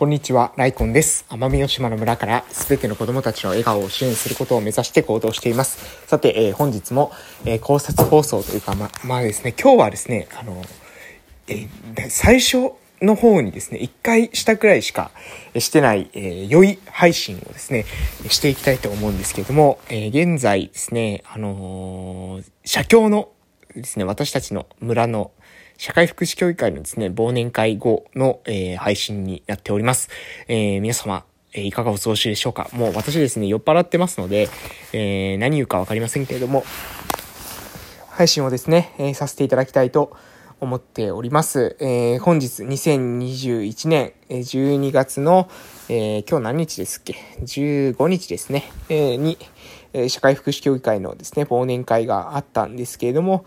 こんにちは、ライコンです。奄美大島の村からすべての子供たちの笑顔を支援することを目指して行動しています。さて、えー、本日も、えー、考察放送というか、ま、まあですね、今日はですね、あの、えー、最初の方にですね、一回したくらいしかしてない、えー、良い配信をですね、していきたいと思うんですけれども、えー、現在ですね、あのー、社協のですね、私たちの村の社会福祉協議会のですね、忘年会後の、えー、配信になっております。えー、皆様、え、いかがお過ごしでしょうか？もう私ですね、酔っ払ってますので、えー、何言うかわかりませんけれども、配信をですね、えー、させていただきたいと思っております。えー、本日2021年12月の、えー、今日何日ですっけ ?15 日ですね、えー、に、社会福祉協議会のですね、忘年会があったんですけれども、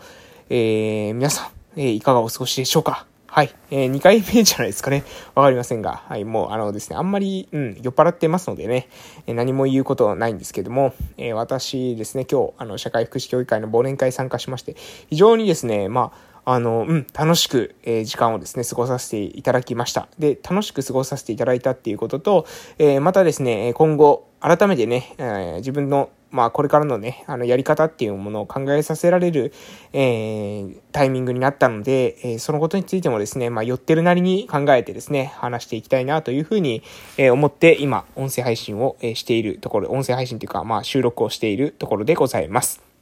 えー、皆さん、え、いかがお過ごしでしょうか？はい。えー、2回目じゃないですかね。わかりませんが。はい。もう、あのですね、あんまり、うん、酔っ払ってますのでね、えー、何も言うことはないんですけども、えー、私ですね、今日、あの、社会福祉協議会の忘年会参加しまして、非常にですね、まあ、あの、うん、楽しく、えー、時間をですね、過ごさせていただきました。で、楽しく過ごさせていただいたっていうことと、えー、またですね、今後、改めてね、えー、自分のまあ、これからのね、あの、やり方っていうものを考えさせられる、えー、タイミングになったので、えー、そのことについてもですね、まあ、寄ってるなりに考えてですね、話していきたいなというふうに、えー、思って、今、音声配信を、しているところ、音声配信というか、まあ、収録をしているところでございます。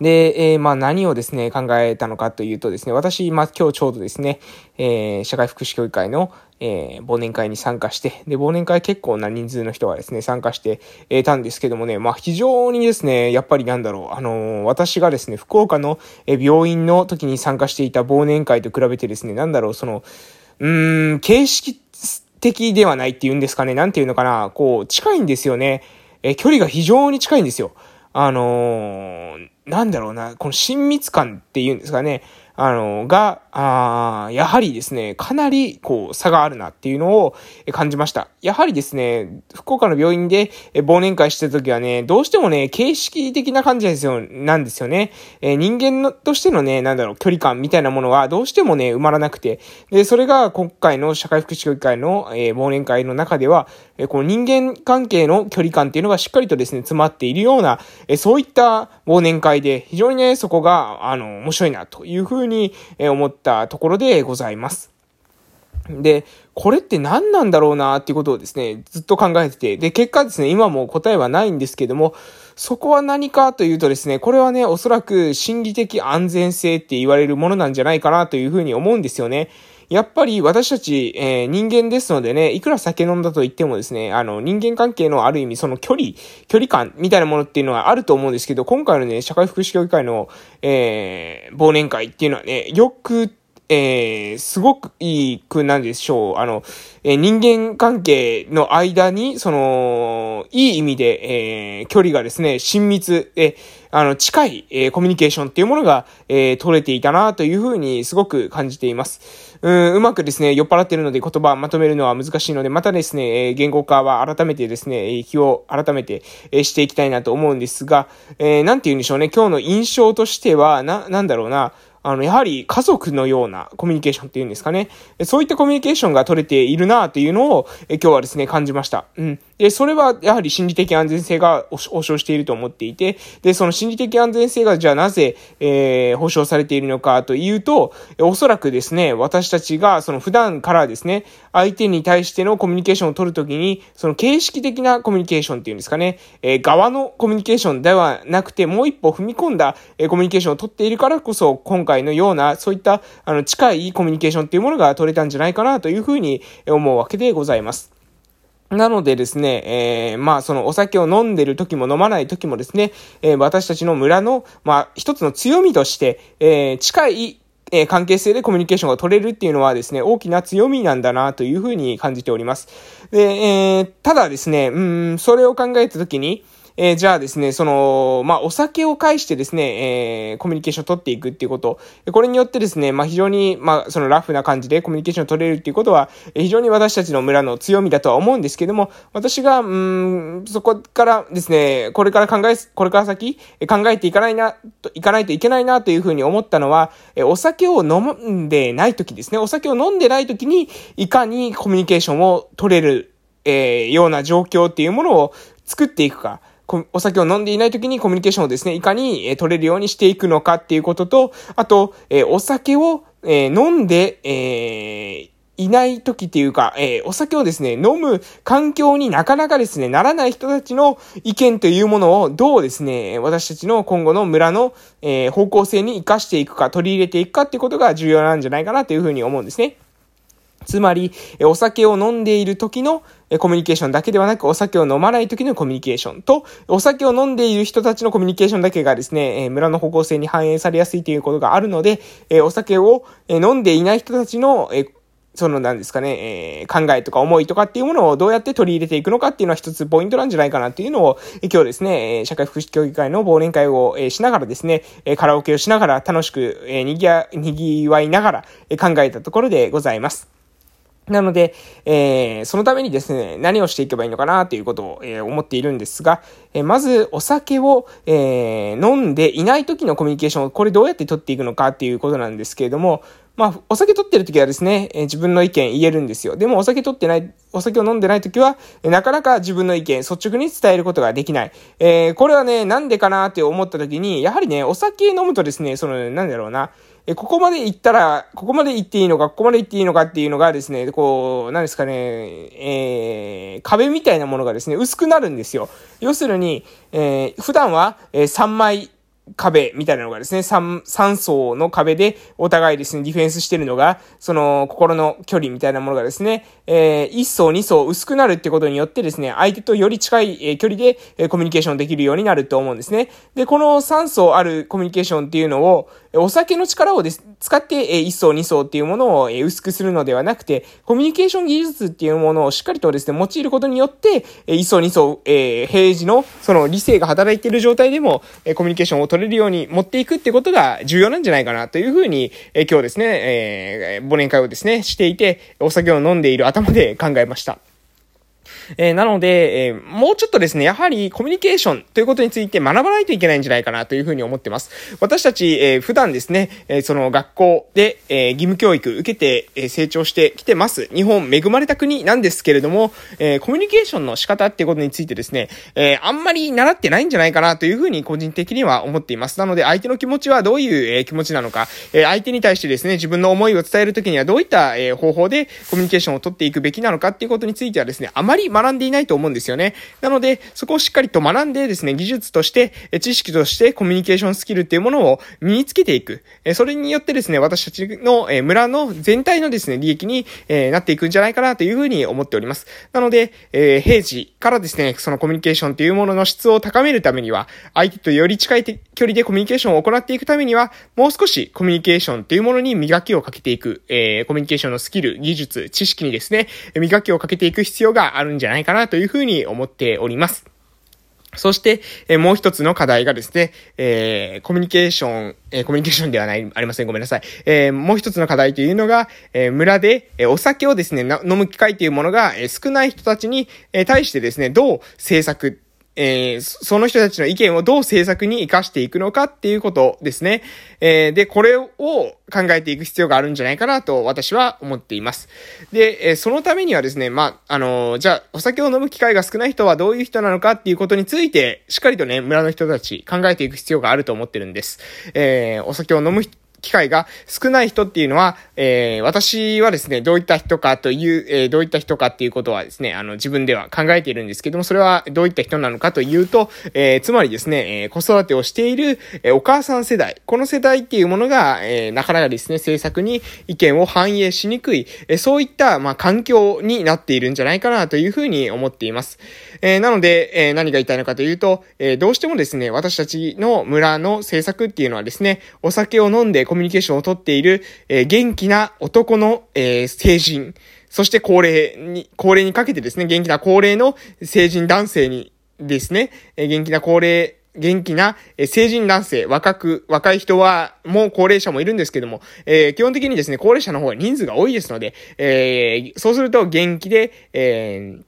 で、えー、まあ何をですね、考えたのかというとですね、私、まあ今日ちょうどですね、えー、社会福祉協議会の、えー、忘年会に参加して、で、忘年会結構な人数の人がですね、参加して、えー、たんですけどもね、まあ非常にですね、やっぱりなんだろう、あのー、私がですね、福岡の、え病院の時に参加していた忘年会と比べてですね、なんだろう、その、うーん、形式的ではないっていうんですかね、なんていうのかな、こう、近いんですよね。え距離が非常に近いんですよ。あのー、なんだろうな、この親密感っていうんですかね。あの、が、あやはりですね、かなり、こう、差があるなっていうのを感じました。やはりですね、福岡の病院で忘年会してた時はね、どうしてもね、形式的な感じですよ、なんですよね。えー、人間のとしてのね、なんだろう、距離感みたいなものはどうしてもね、埋まらなくて。で、それが今回の社会福祉協議会の、えー、忘年会の中では、えー、この人間関係の距離感っていうのがしっかりとですね、詰まっているような、えー、そういった忘年会で、非常にね、そこが、あの、面白いなというふうに思ってたところでございます。で、これって何なんだろうなっていうことをですね、ずっと考えてて、で、結果ですね、今も答えはないんですけども、そこは何かというとですね、これはね、おそらく心理的安全性って言われるものなんじゃないかなというふうに思うんですよね。やっぱり私たち、えー、人間ですのでね、いくら酒飲んだと言ってもですね、あの、人間関係のある意味その距離、距離感みたいなものっていうのはあると思うんですけど、今回のね、社会福祉協議会の、えー、忘年会っていうのはね、よくえー、すごくいいくなんでしょう。あの、えー、人間関係の間に、その、いい意味で、えー、距離がですね、親密、えあの、近い、えコミュニケーションっていうものが、え取れていたなというふうにすごく感じています。うん、うまくですね、酔っ払ってるので言葉をまとめるのは難しいので、またですね、え言語化は改めてですね、気を改めて、えしていきたいなと思うんですが、えー、なんて言うんでしょうね、今日の印象としては、な、なんだろうな、あの、やはり家族のようなコミュニケーションっていうんですかね。そういったコミュニケーションが取れているなというのを、え今日はですね、感じました。うん。で、それはやはり心理的安全性が保証していると思っていて、で、その心理的安全性がじゃあなぜ、えー、保証されているのかというと、おそらくですね、私たちがその普段からですね、相手に対してのコミュニケーションを取るときに、その形式的なコミュニケーションっていうんですかね、えー、側のコミュニケーションではなくて、もう一歩踏み込んだ、えー、コミュニケーションを取っているからこそ、今回のような、そういった、あの、近いコミュニケーションっていうものが取れたんじゃないかなというふうに思うわけでございます。なのでですね、えー、まあそのお酒を飲んでる時も飲まない時もですね、えー、私たちの村の、まあ一つの強みとして、えー、近いえ関係性でコミュニケーションが取れるっていうのはですね、大きな強みなんだなというふうに感じております。で、えー、ただですね、うん、それを考えたときに、えー、じゃあですね、その、まあ、お酒を介してですね、えー、コミュニケーションを取っていくっていうこと。これによってですね、まあ、非常に、まあ、そのラフな感じでコミュニケーションを取れるっていうことは、非常に私たちの村の強みだとは思うんですけども、私が、うん、そこからですね、これから考え、これから先、考えていかないな、と、いかないといけないなというふうに思ったのは、えお酒を飲んでない時ですね、お酒を飲んでない時に、いかにコミュニケーションを取れる、えー、ような状況っていうものを作っていくか。お酒を飲んでいない時にコミュニケーションをですね、いかに、え取れるようにしていくのかっていうことと、あと、えお酒を、え飲んで、えいない時っていうか、えー、お酒をですね、飲む環境になかなかですね、ならない人たちの意見というものをどうですね、私たちの今後の村の、えー、方向性に活かしていくか、取り入れていくかっていうことが重要なんじゃないかなというふうに思うんですね。つまり、お酒を飲んでいる時のコミュニケーションだけではなく、お酒を飲まない時のコミュニケーションと、お酒を飲んでいる人たちのコミュニケーションだけがですね、村の方向性に反映されやすいということがあるので、お酒を飲んでいない人たちのそのなんですかね、え、考えとか思いとかっていうものをどうやって取り入れていくのかっていうのは一つポイントなんじゃないかなっていうのを、今日ですね、社会福祉協議会の忘年会を、えしながらですね、えカラオケをしながら楽しく、えにぎわ、にぎわいながら、え考えたところでございます。なので、えー、そのためにですね、何をしていけばいいのかなということを、えー、思っているんですが、えー、まず、お酒を、えー、飲んでいない時のコミュニケーションを、これどうやって取っていくのかっていうことなんですけれども、まあ、お酒取ってる時はですね、えー、自分の意見言えるんですよ。でも、お酒取ってない、お酒を飲んでない時は、えー、なかなか自分の意見、率直に伝えることができない。えー、これはね、なんでかなって思った時に、やはりね、お酒飲むとですね、その、なんだろうな、え、ここまで行ったら、ここまで行っていいのか、ここまで行っていいのかっていうのがですね、こう、何ですかね、えー、壁みたいなものがですね、薄くなるんですよ。要するに、えー、普段は、え、3枚、壁みたいなのがですね、三、三層の壁でお互いですね、ディフェンスしてるのが、その心の距離みたいなものがですね、えー、一層二層薄くなるってことによってですね、相手とより近い、え、距離で、え、コミュニケーションできるようになると思うんですね。で、この三層あるコミュニケーションっていうのを、お酒の力をです、使って、えー、一層二層っていうものを、え、薄くするのではなくて、コミュニケーション技術っていうものをしっかりとですね、用いることによって、えー、一層二層、え、平時の、その理性が働いている状態でも、え、コミュニケーションを取れるように持っていくってことが重要なんじゃないかなというふうに、え今日ですね、えー、忘年会をですね、していて、お酒を飲んでいる頭で考えました。えー、なので、えー、もうちょっとですね、やはりコミュニケーションということについて学ばないといけないんじゃないかなというふうに思ってます。私たち、えー、普段ですね、えー、その学校で、えー、義務教育受けて、えー、成長してきてます。日本恵まれた国なんですけれども、えー、コミュニケーションの仕方っていうことについてですね、えー、あんまり習ってないんじゃないかなというふうに個人的には思っています。なので、相手の気持ちはどういう、えー、気持ちなのか、えー、相手に対してですね、自分の思いを伝えるときにはどういった、えー、方法でコミュニケーションを取っていくべきなのかっていうことについてはですね、あまり学んでいないと思うんですよね。なので、そこをしっかりと学んでですね、技術として、知識としてコミュニケーションスキルっていうものを身につけていく。それによってですね、私たちの村の全体のですね、利益になっていくんじゃないかなというふうに思っております。なので、平時からですね、そのコミュニケーションっていうものの質を高めるためには、相手とより近い距離でコミュニケーションを行っていくためには、もう少しコミュニケーションっていうものに磨きをかけていく、え、コミュニケーションのスキル、技術、知識にですね、磨きをかけていく必要があるんじゃないかなじゃないかなというふうに思っております。そして、え、もう一つの課題がですね、えー、コミュニケーション、えー、コミュニケーションではない、ありません。ごめんなさい。えー、もう一つの課題というのが、え、村で、え、お酒をですね、飲む機会というものが、え、少ない人たちに、え、対してですね、どう政策、えー、その人たちの意見をどう政策に活かしていくのかっていうことですね。えー、で、これを考えていく必要があるんじゃないかなと私は思っています。で、えー、そのためにはですね、まあ、あのじゃあ、お酒を飲む機会が少ない人はどういう人なのかっていうことについて、しっかりとね、村の人たち考えていく必要があると思ってるんです。えお酒を飲む人機会が少ない人っていうのは、えー、私はですね、どういった人かという、えー、どういった人かっていうことはですね、あの、自分では考えているんですけども、それはどういった人なのかというと、えー、つまりですね、えー、子育てをしている、えー、お母さん世代、この世代っていうものが、えー、なかなかですね、政策に意見を反映しにくい、えー、そういった、まあ、環境になっているんじゃないかなというふうに思っています。えー、なので、えー、何が言いたいのかというと、えー、どうしてもですね、私たちの村の政策っていうのはですね、お酒を飲んでコミュニケーションをとっている、え、元気な男の、え、成人、そして高齢に、高齢にかけてですね、元気な高齢の成人男性にですね、え元気な高齢、元気な、え成人男性、若く、若い人は、もう高齢者もいるんですけども、えー、基本的にですね、高齢者の方が人数が多いですので、えー、そうすると元気で、えー、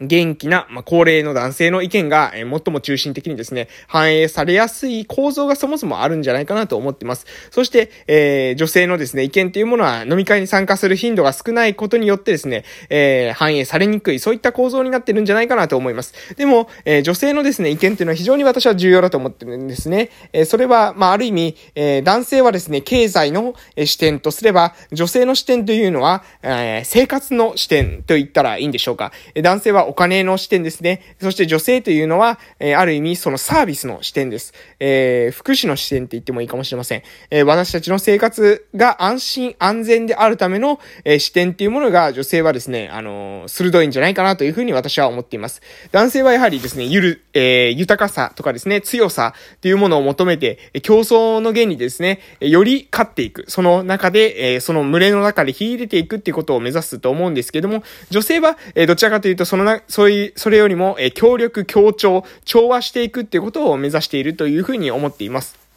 元気な、まあ、高齢の男性の意見が、えー、最も中心的にですね、反映されやすい構造がそもそもあるんじゃないかなと思っています。そして、えー、女性のですね、意見というものは飲み会に参加する頻度が少ないことによってですね、えー、反映されにくい、そういった構造になってるんじゃないかなと思います。でも、えー、女性のですね、意見というのは非常に私は重要だと思ってるんですね。えー、それは、まあ、ある意味、えー、男性はですね、経済の視点とすれば、女性の視点というのは、えー、生活の視点と言ったらいいんでしょうか。男性はお金の視点ですね。そして女性というのは、えー、ある意味そのサービスの視点です。えー、福祉の視点って言ってもいいかもしれません。えー、私たちの生活が安心安全であるための、え、視点っていうものが女性はですね、あの、鋭いんじゃないかなというふうに私は思っています。男性はやはりですね、ゆる、え、豊かさとかですね、強さっていうものを求めて、競争の原理ですね、より勝っていく。その中で、え、その群れの中で秀でていくっていうことを目指すと思うんですけども、女性は、え、どちらかというと、そのな、そういう、それよりも、え、協力、協調、調和していくっていうことを目指しているというふうに思っています。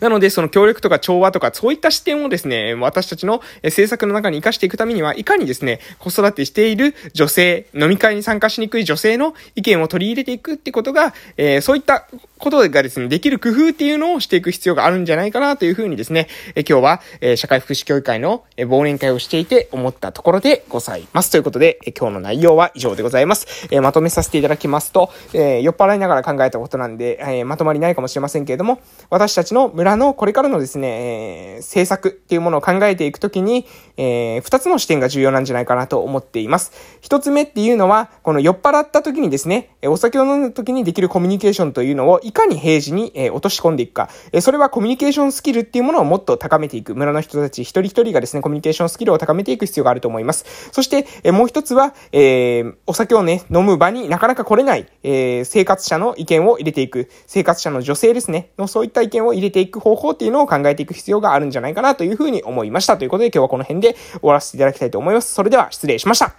なので、その協力とか調和とか、そういった視点をですね、私たちの政策の中に活かしていくためには、いかにですね、子育てしている女性、飲み会に参加しにくい女性の意見を取り入れていくってことが、えー、そういったことがですね、できる工夫っていうのをしていく必要があるんじゃないかなというふうにですね、え今日は、え社会福祉協議会の、え忘年会をしていて思ったところでございます。ということで、え今日の内容は以上でございます。えまとめさせていただきますと、え酔っ払いながら考えたことなんで、えまとまりないかもしれませんけれども、私たちの村のこれからのですね、えー、政策っていうものを考えていくときに、えー、二つの視点が重要なんじゃないかなと思っています。一つ目っていうのは、この酔っ払った時にですね、お酒を飲む時にできるコミュニケーションというのをいかに平時に、え、落とし込んでいくか。え、それはコミュニケーションスキルっていうものをもっと高めていく。村の人たち一人一人がですね、コミュニケーションスキルを高めていく必要があると思います。そして、え、もう一つは、えー、お酒をね、飲む場になかなか来れない、えー、生活者の意見を入れていく。生活者の女性ですね、のそういった意見を入れていく方法っていうのを考えていく必要があるんじゃないかなというふうに思いました。ということで今日はこの辺で終わらせていただきたいと思います。それでは失礼しました。